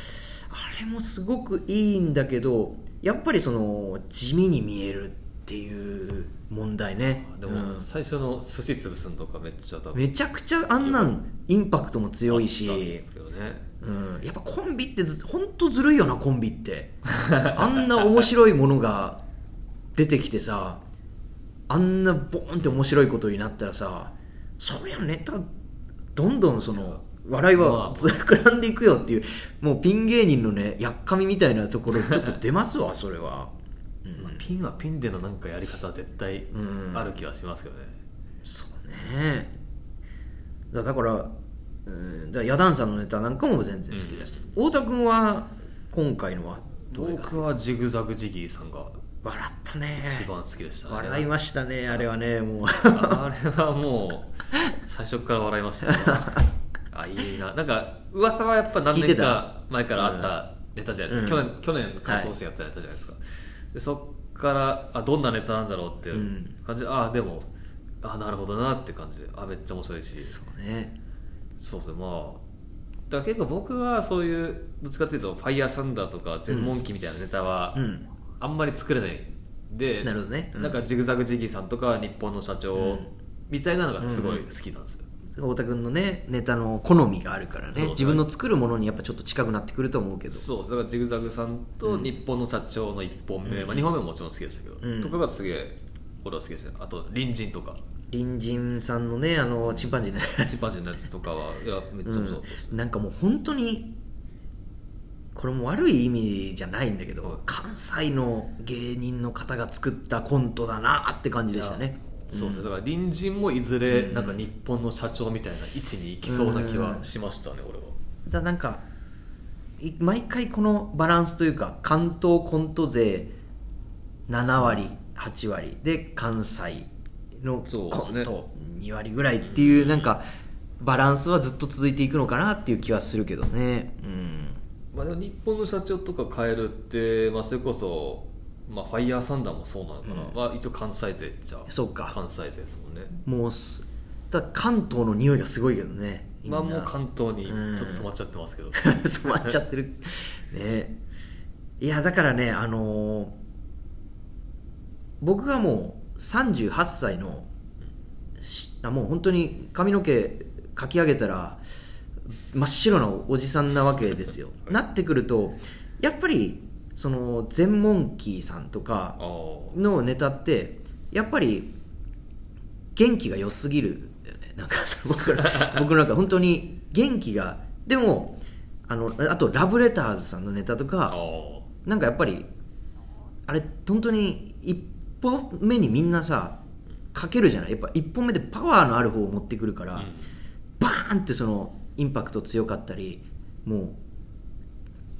あれもすごくいいんだけどやっぱりその地味に見えるっていう問題ね。でうん。も最初の寿司潰すのとかめっちゃ多分めちゃくちゃあんなんインパクトも強いし。ね。うん、やっぱコンビってず本当ずるいよなコンビって。*laughs* あんな面白いものが出てきてさあんなボーンって面白いことになったらさそりゃネタどんどんその笑いまはあ膨らんでいくよっていうもうピン芸人のねやっかみみたいなところちょっと出ますわそれは、ピンはピンでのなんかやり方は絶対うん。ある気はしますけどね、そうね。だだからうんだからヤダンさんのネタなんかも全然好きだし、太田君は今回のはどれが僕はジグザグジギーさんが笑ったね。一番好きでしたね。笑いましたねあれはねもう。あれはもう最初から笑いましたね。*laughs* あいいな。なんか噂はやっぱ何年か前からあったネタじゃないですか、うん。去年去年関東戦やったネタじゃないですか、でそっからあどんなネタなんだろうっていう感じで、あでもあなるほどなって感じであめっちゃ面白いし。そうね。そうですねまあだから結構僕はそういうどっちかっていうとファイヤーサンダーとか全問記みたいなネタはうん。あんまり作れない。でなるほどね。うん。なんかジグザグジギーさんとか日本の社長うん。みたいなのがすごい好きなんですよ、太田君のねネタの好みがあるからね。自分の作るものにやっぱちょっと近くなってくると思うけど。そう。だからジグザグさんと日本の社長の1本目、まあ、2本目ももちろん好きでしたけど、うん。とかがすげえ俺は好きですねあと隣人とか。隣人さんのねあのチンパンジーのやつ。チンパンジーのやつとかはいやめっちゃ面白かったです、なんかもう本当にこれも悪い意味じゃないんだけど、はい。関西の芸人の方が作ったコントだなって感じでしたねそうですね。だから隣人もいずれなんか日本の社長みたいな位置に行きそうな気はしましたね、俺は。だなんかい毎回このバランスというか関東コント勢7割8割で関西のコント2割ぐらいっていうなんかバランスはずっと続いていくのかなっていう気はするけどね。うん。まあ、でも日本の社長とか変えるって、まあ、それこそ、まあ、ファイヤーサンダーもそうなのかな、まあ、一応関西勢じゃそうか。関西勢ですもんね。もうすだ関東の匂いがすごいけどねみんな。まあもう関東にちょっと染まっちゃってますけど、*laughs* 染まっちゃってる。ね。いやだからねあのー僕がもう38歳のしあもう本当に髪の毛かき上げたら真っ白なおじさんなわけですよ。*laughs* なってくるとやっぱりその全モンキーさんとかのネタってやっぱり元気が良すぎる。なんか僕ら *laughs* 僕なんか本当に元気がでもあのあとラブレターズさんのネタとあかあなんかやっぱりあれ本当に一本目にみんなさかけるじゃない？やっぱ一本目でパワーのある方を持ってくるから、うん。バーンってそのインパクト強かったりもう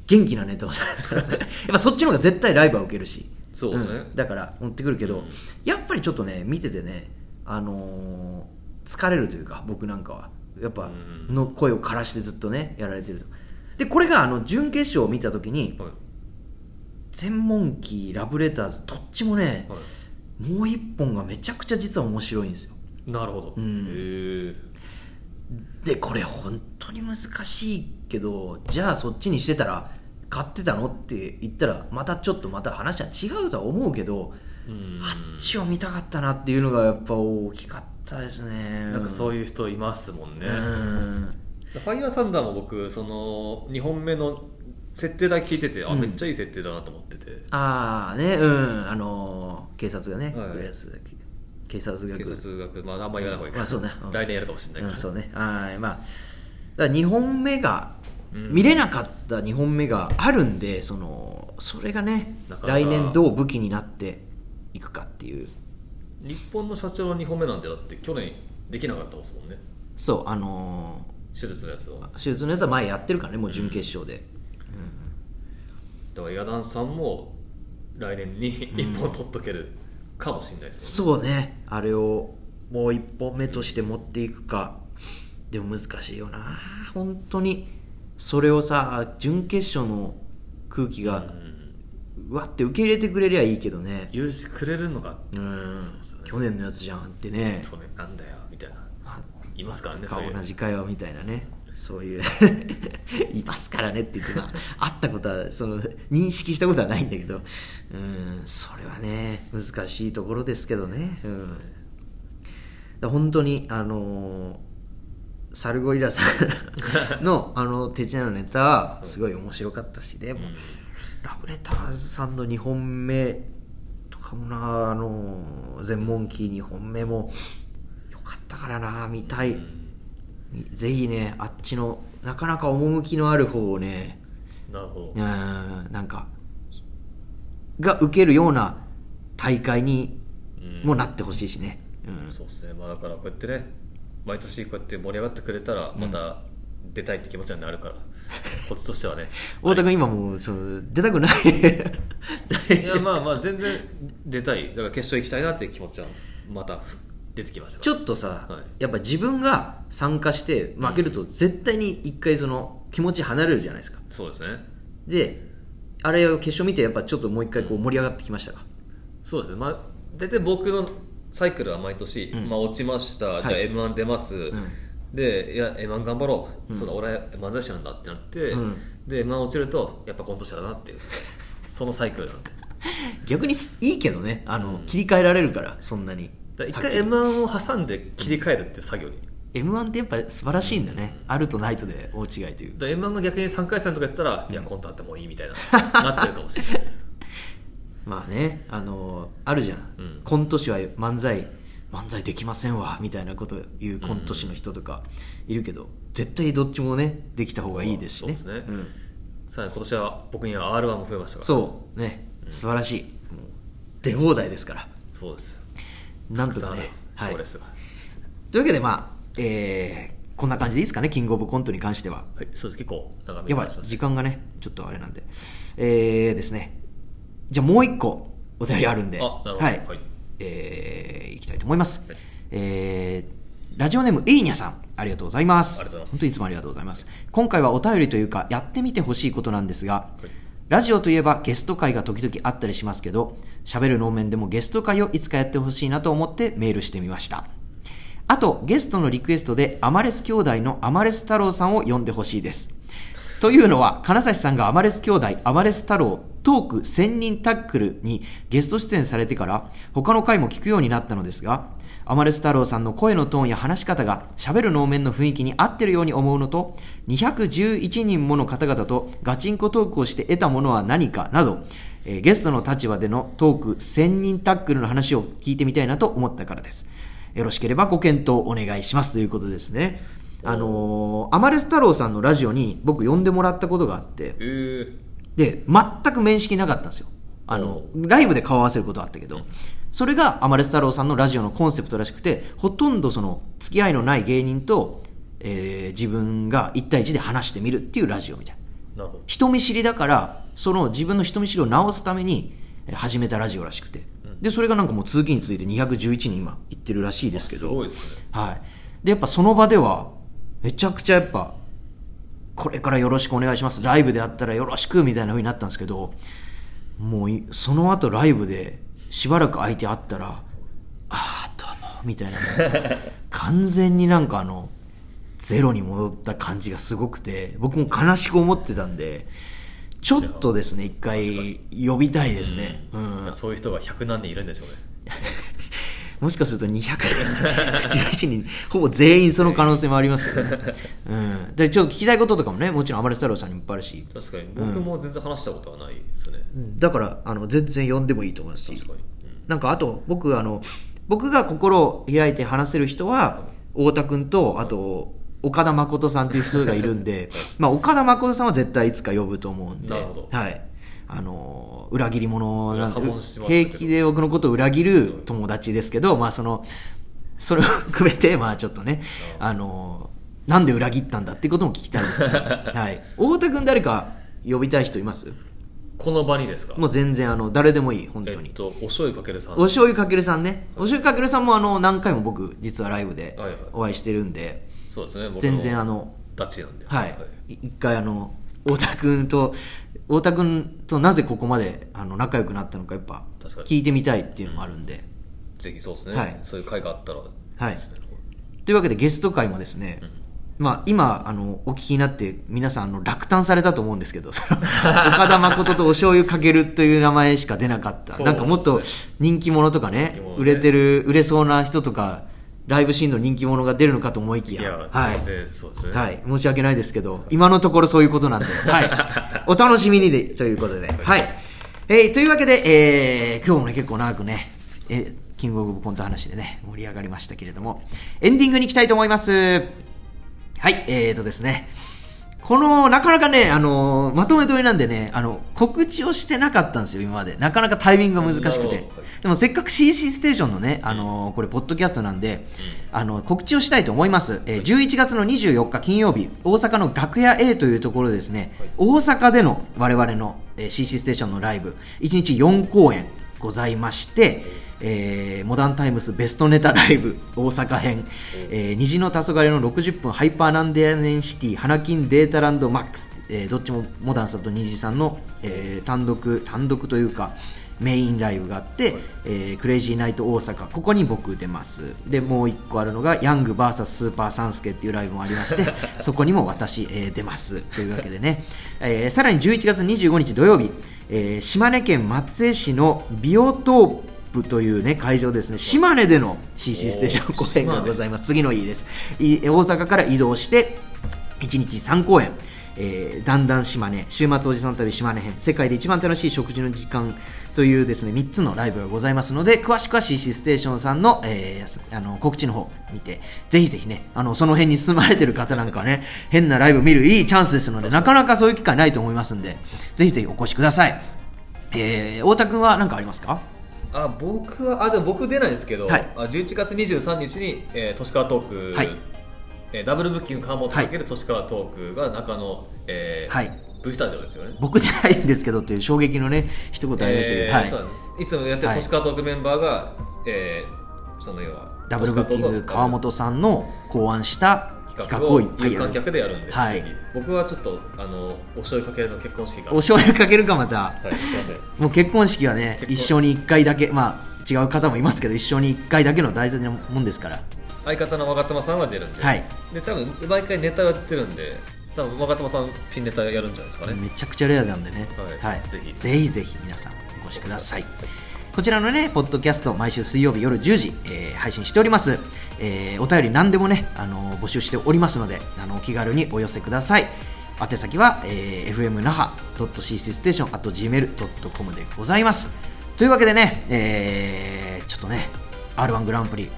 元気なネタをさやっぱそっちの方が絶対ライブは受けるし。そうですね。ん。だから持ってくるけど、うん。やっぱりちょっとね見ててねあのー疲れるというか僕なんかは。やっぱうん。の声を枯らしてずっとねやられてると。でこれがあの準決勝を見た時にはい。全問キーラブレターズどっちもね、はもう一本がめちゃくちゃ実は面白いんですよ。い、なるほど、うん。へえでこれ本当に難しいけどじゃあそっちにしてたら買ってたの？って言ったらまたちょっとまた話は違うとは思うけど、うん。あっちを見たかったなっていうのがやっぱ大きかったですね。なんかそういう人いますもんね、うん。ファイヤーサンダーも僕その2本目の設定だけ聞いてて、あうん。めっちゃいい設定だなと思ってて。ああねうん。あのー警察がね、はい来る。やつ警察学警察学まああんま言わない方がいいかまあそうね。うん。来年やるかもしれないから、うん、そうね。はい。まあだから2本目が、うん。見れなかった2本目があるんでそのそれがね来年どう武器になっていくかっていう。日本の社長の2本目なんてだって去年できなかったですもんね。そうあの手術のやつはー手術のやつは前やってるからねもう準決勝で、だからヤダンさんも来年に1本取っとけるかもしれないですよね、そうね。あれをもう1本目として持っていくか、でも難しいよな。本当に。それをさ準決勝の空気が、うわって受け入れてくれりゃいいけどね。許してくれるのか。うん。ね去年のやつじゃんってね。去年なんだよみたいな。あいますからね同じかよみたいなね。そういう。*laughs* いますからねって言ってまあ会ったことはその認識したことはないんだけど。うんそれはね難しいところですけどね。うん。本当にあのーサルゴリラさんのあの手品のネタはすごい面白かったしでも、うん。ラブレターズさんの2本目とかもなあの全問キー2本目もよかったからな見たい、ぜひねあっちのなかなか趣のある方をねなるほうんなんかが受けるような大会にど、もなってほしいしね、うん。そうですね。まあだからこうやってね毎年こうやって盛り上がってくれたらまた出たいって気持ちになるから、こっちとしてはね。*laughs* 太田君今もうその出たくない。*laughs* いやまあまあ全然出たい。だから決勝行きたいなっていう気持ちはまたふ出てきました。ちょっとさ、はい。やっぱ自分が参加して負けると絶対に一回その気持ち離れるじゃないですか。そうですね。であれを決勝見てやっぱちょっともう一回こう盛り上がってきましたか、そうですね。まあ大体僕のサイクルは毎年、うん。まあ、落ちました、はい。じゃあ m 1出ます、ん。でいや m 1頑張ろう、うん。そうだ俺漫才師なんだってなって、うん。で m 1落ちるとやっぱコント師だなって。い *laughs* うそのサイクルなんで。逆にいいけどね。あの、うん。切り替えられるからそんなに。一回 m 1を挟んで切り替えるっていう作業に。m 1ってやっぱ素晴らしいんだね、あるとないとで大違いというだ m 1が逆に3回戦とかやってたら、いやコントあってもういいみたいななってるかもしれないですまあねあのあるじゃん、うん。コント師は漫才漫才できませんわみたいなこと言うコント師の人とかいるけど、絶対どっちもねできた方がいいですしね。そうですね。ん。さらに今年は僕には R1 も増えましたから。そう。ね。素晴らしい、出放題ですから。そうですよ。なんとかね。たくさんある。はい。賞レースがというわけでまあえーこんな感じでいいですかね？キングオブコントに関しては。はい。そうです。結構長めやばい。時間がねちょっとあれなんで。えー、ですねじゃあもう一個お便りあるんで。はい、はい。えーいきたいと思います、はい。えーラジオネームエイニャさんありがとうございます。ありがとうございます。本当にいつもありがとうございます。今回はお便りというかやってみてほしいことなんですが、はい。ラジオといえばゲスト会が時々あったりしますけど喋る能面でもゲスト会をいつかやってほしいなと思ってメールしてみました。あとゲストのリクエストでアマレス兄弟のアマレス太郎さんを呼んでほしいですというのは金指さんがアマレス兄弟アマレス太郎トーク1000人タックルにゲスト出演されてから他の回も聞くようになったのですがアマレス太郎さんの声のトーンや話し方が喋る能面の雰囲気に合ってるように思うのと211人もの方々とガチンコトークをして得たものは何かなど、えーゲストの立場でのトーク1000人タックルの話を聞いてみたいなと思ったからです。よろしければご検討お願いしますということですね。あのーアマレス太郎さんのラジオに僕呼んでもらったことがあって。えー、で全く面識なかったんですよ。あのライブで顔合わせることはあったけど。それがアマレス太郎さんのラジオのコンセプトらしくてほとんどその付き合いのない芸人と、えー自分が1対1で話してみるっていうラジオみたいな。な人見知りだからその自分の人見知りを直すためにえー始めたラジオらしくて、でそれがなんかもう続きに続いて211人今行ってるらしいですけど。すごいですね。はい。で、やっぱその場では、めちゃくちゃやっぱ、これからよろしくお願いします。ライブであったらよろしくみたいな風になったんですけど、もうい、その後ライブでしばらく相手会ったら、ああ、どうも、みたいな、*laughs* 完全になんかあの、ゼロに戻った感じがすごくて、僕も悲しく思ってたんで、ちょっとですね、一回呼びたいですね。うん。いやそういう人が100何人いるんでしょうねもしかすると211人、*laughs* ほぼ全員その可能性もありますけど、ね、うん。で、ちょっと聞きたいこととかもね、もちろん暴れ太郎さんにもいっぱいあるし、確かに。僕も全然話したことはないですね、だから、あの、全然呼んでもいいと思いますし。確かに、なんかあと、僕、あの、僕が心を開いて話せる人は、太田君と、あと、岡田誠さんっていう人がいるんで、まあ、岡田誠さんは絶対いつか呼ぶと思うんで、なるほど。はい。あの、裏切り者なんで平気で僕のことを裏切る友達ですけど、まあ、その、それを *laughs* 含めて、まあ、ちょっとね、あの、なんで裏切ったんだっていうことも聞きたいですし、*laughs* はい。太田君誰か呼びたい人います？この場にですか？もう全然、あの、誰でもいい、本当に。えっ。とお醤油かけるさん。お醤油かけるさんね。お醤油かけるさんもあの、何回も僕、実はライブではいはい。お会いしてるんで、そうですね。全然あの、ダチなんで。はい。い一回あの、太田君と、太田君となぜここまであの仲良くなったのかやっぱ聞いてみたいっていうのもあるんで。ぜひそうですね、はい。そういう会があったらはい。というわけでゲスト会もですね、まあ今、あの、お聞きになって皆さんあの落胆されたと思うんですけど、*laughs* 岡田誠とお醤油かけるという名前しか出なかった。なんかもっと人気者とかねね。売れてる、売れそうな人とか、ライブシーンの人気者が出るのかと思いきや、いや、はい全。然そうですね、はい。申し訳ないですけど、今のところそういうことなんで、*laughs* はい。お楽しみにで、ということで、はい。えーというわけで、えー今日もね、結構長くね、えーキングオブコント話でね、盛り上がりましたけれども、エンディングに行きたいと思います。はい、えーとですね、この、なかなかね、あのまとめ撮りなんでね、あの、告知をしてなかったんですよ、今まで。なかなかタイミングが難しくてど。でもせっかく CC ステーションのね、あのこれ、ポッドキャストなんで、あの、告知をしたいと思います。えー11月の24日金曜日、大阪の楽屋 A というところですね、大阪での我々の、えー CC ステーションのライブ、1日4公演ございまして、えーモダンタイムスベストネタライブ大阪編、えー虹の黄昏の60分ハイパーなんでやねんシティ花金データランドマックス、えーどっちもモダンさんと虹さんの、えー単独単独というかメインライブがあって、えークレイジーナイト大阪。ここに僕出ます。でもう一個あるのがヤング VS スーパーサンスケっていうライブもありまして *laughs* そこにも私、えー出ます。というわけでね、えーさらに11月25日土曜日、えー島根県松江市のビオトープというね会場ですね。島根での CC ステーション公演がございます。次の日です。い大阪から移動して1日3公演、えー、だんだん島根週末おじさん旅島根編。世界で一番楽しい食事の時間というですね3つのライブがございますので詳しくは CC ステーションさんの,、えー、あの告知の方見てぜひぜひねあのその辺に住まれてる方なんかはね変なライブ見るいいチャンスですのでなかなかそういう機会ないと思いますんでぜひぜひお越しください、えー、太田君は何かありますか？あ僕はあでも僕出ないですけど、はい。あ11月23日に、えー、都市川トーク、はい。えーダブルブッキング川本かける都市川トークが中野、えーはい。V スタジオですよね。僕じゃないんですけどという衝撃のね一言ありましたけど、はい。えーそうなんです。いつもやってるはい。都市川トークメンバーが、えーその要はダブルブッキング川本さんの考案した企画を有観客でやるんで、はい。ぜひ。僕はちょっとあのお醤油かけるの結婚式がお醤油かけるかまた。はいすいません。もう結婚式はね一生に1回だけまあ違う方もいますけど一生に1回だけの大事なもんですから。相方の若妻さんは出るんで,、はい。で多分毎回ネタやってるんで多分若妻さんピンネタやるんじゃないですかね、めちゃくちゃレアなんでね、はいぜひ。ぜひぜひ皆さんお越しくださいこちらのねポッドキャスト毎週水曜日夜10時、えー配信しております、えーお便り何でもねあの募集しておりますのであのお気軽にお寄せください。宛先は、えー、fm 那覇 .ccstation.gmail.com でございます。というわけでね、えーちょっとね R1 グランプリ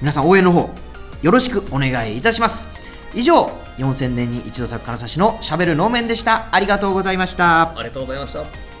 皆さん応援の方よろしくお願いいたします。以上4000年に一度咲く金指のしゃべる能面でした。ありがとうございました。ありがとうございました。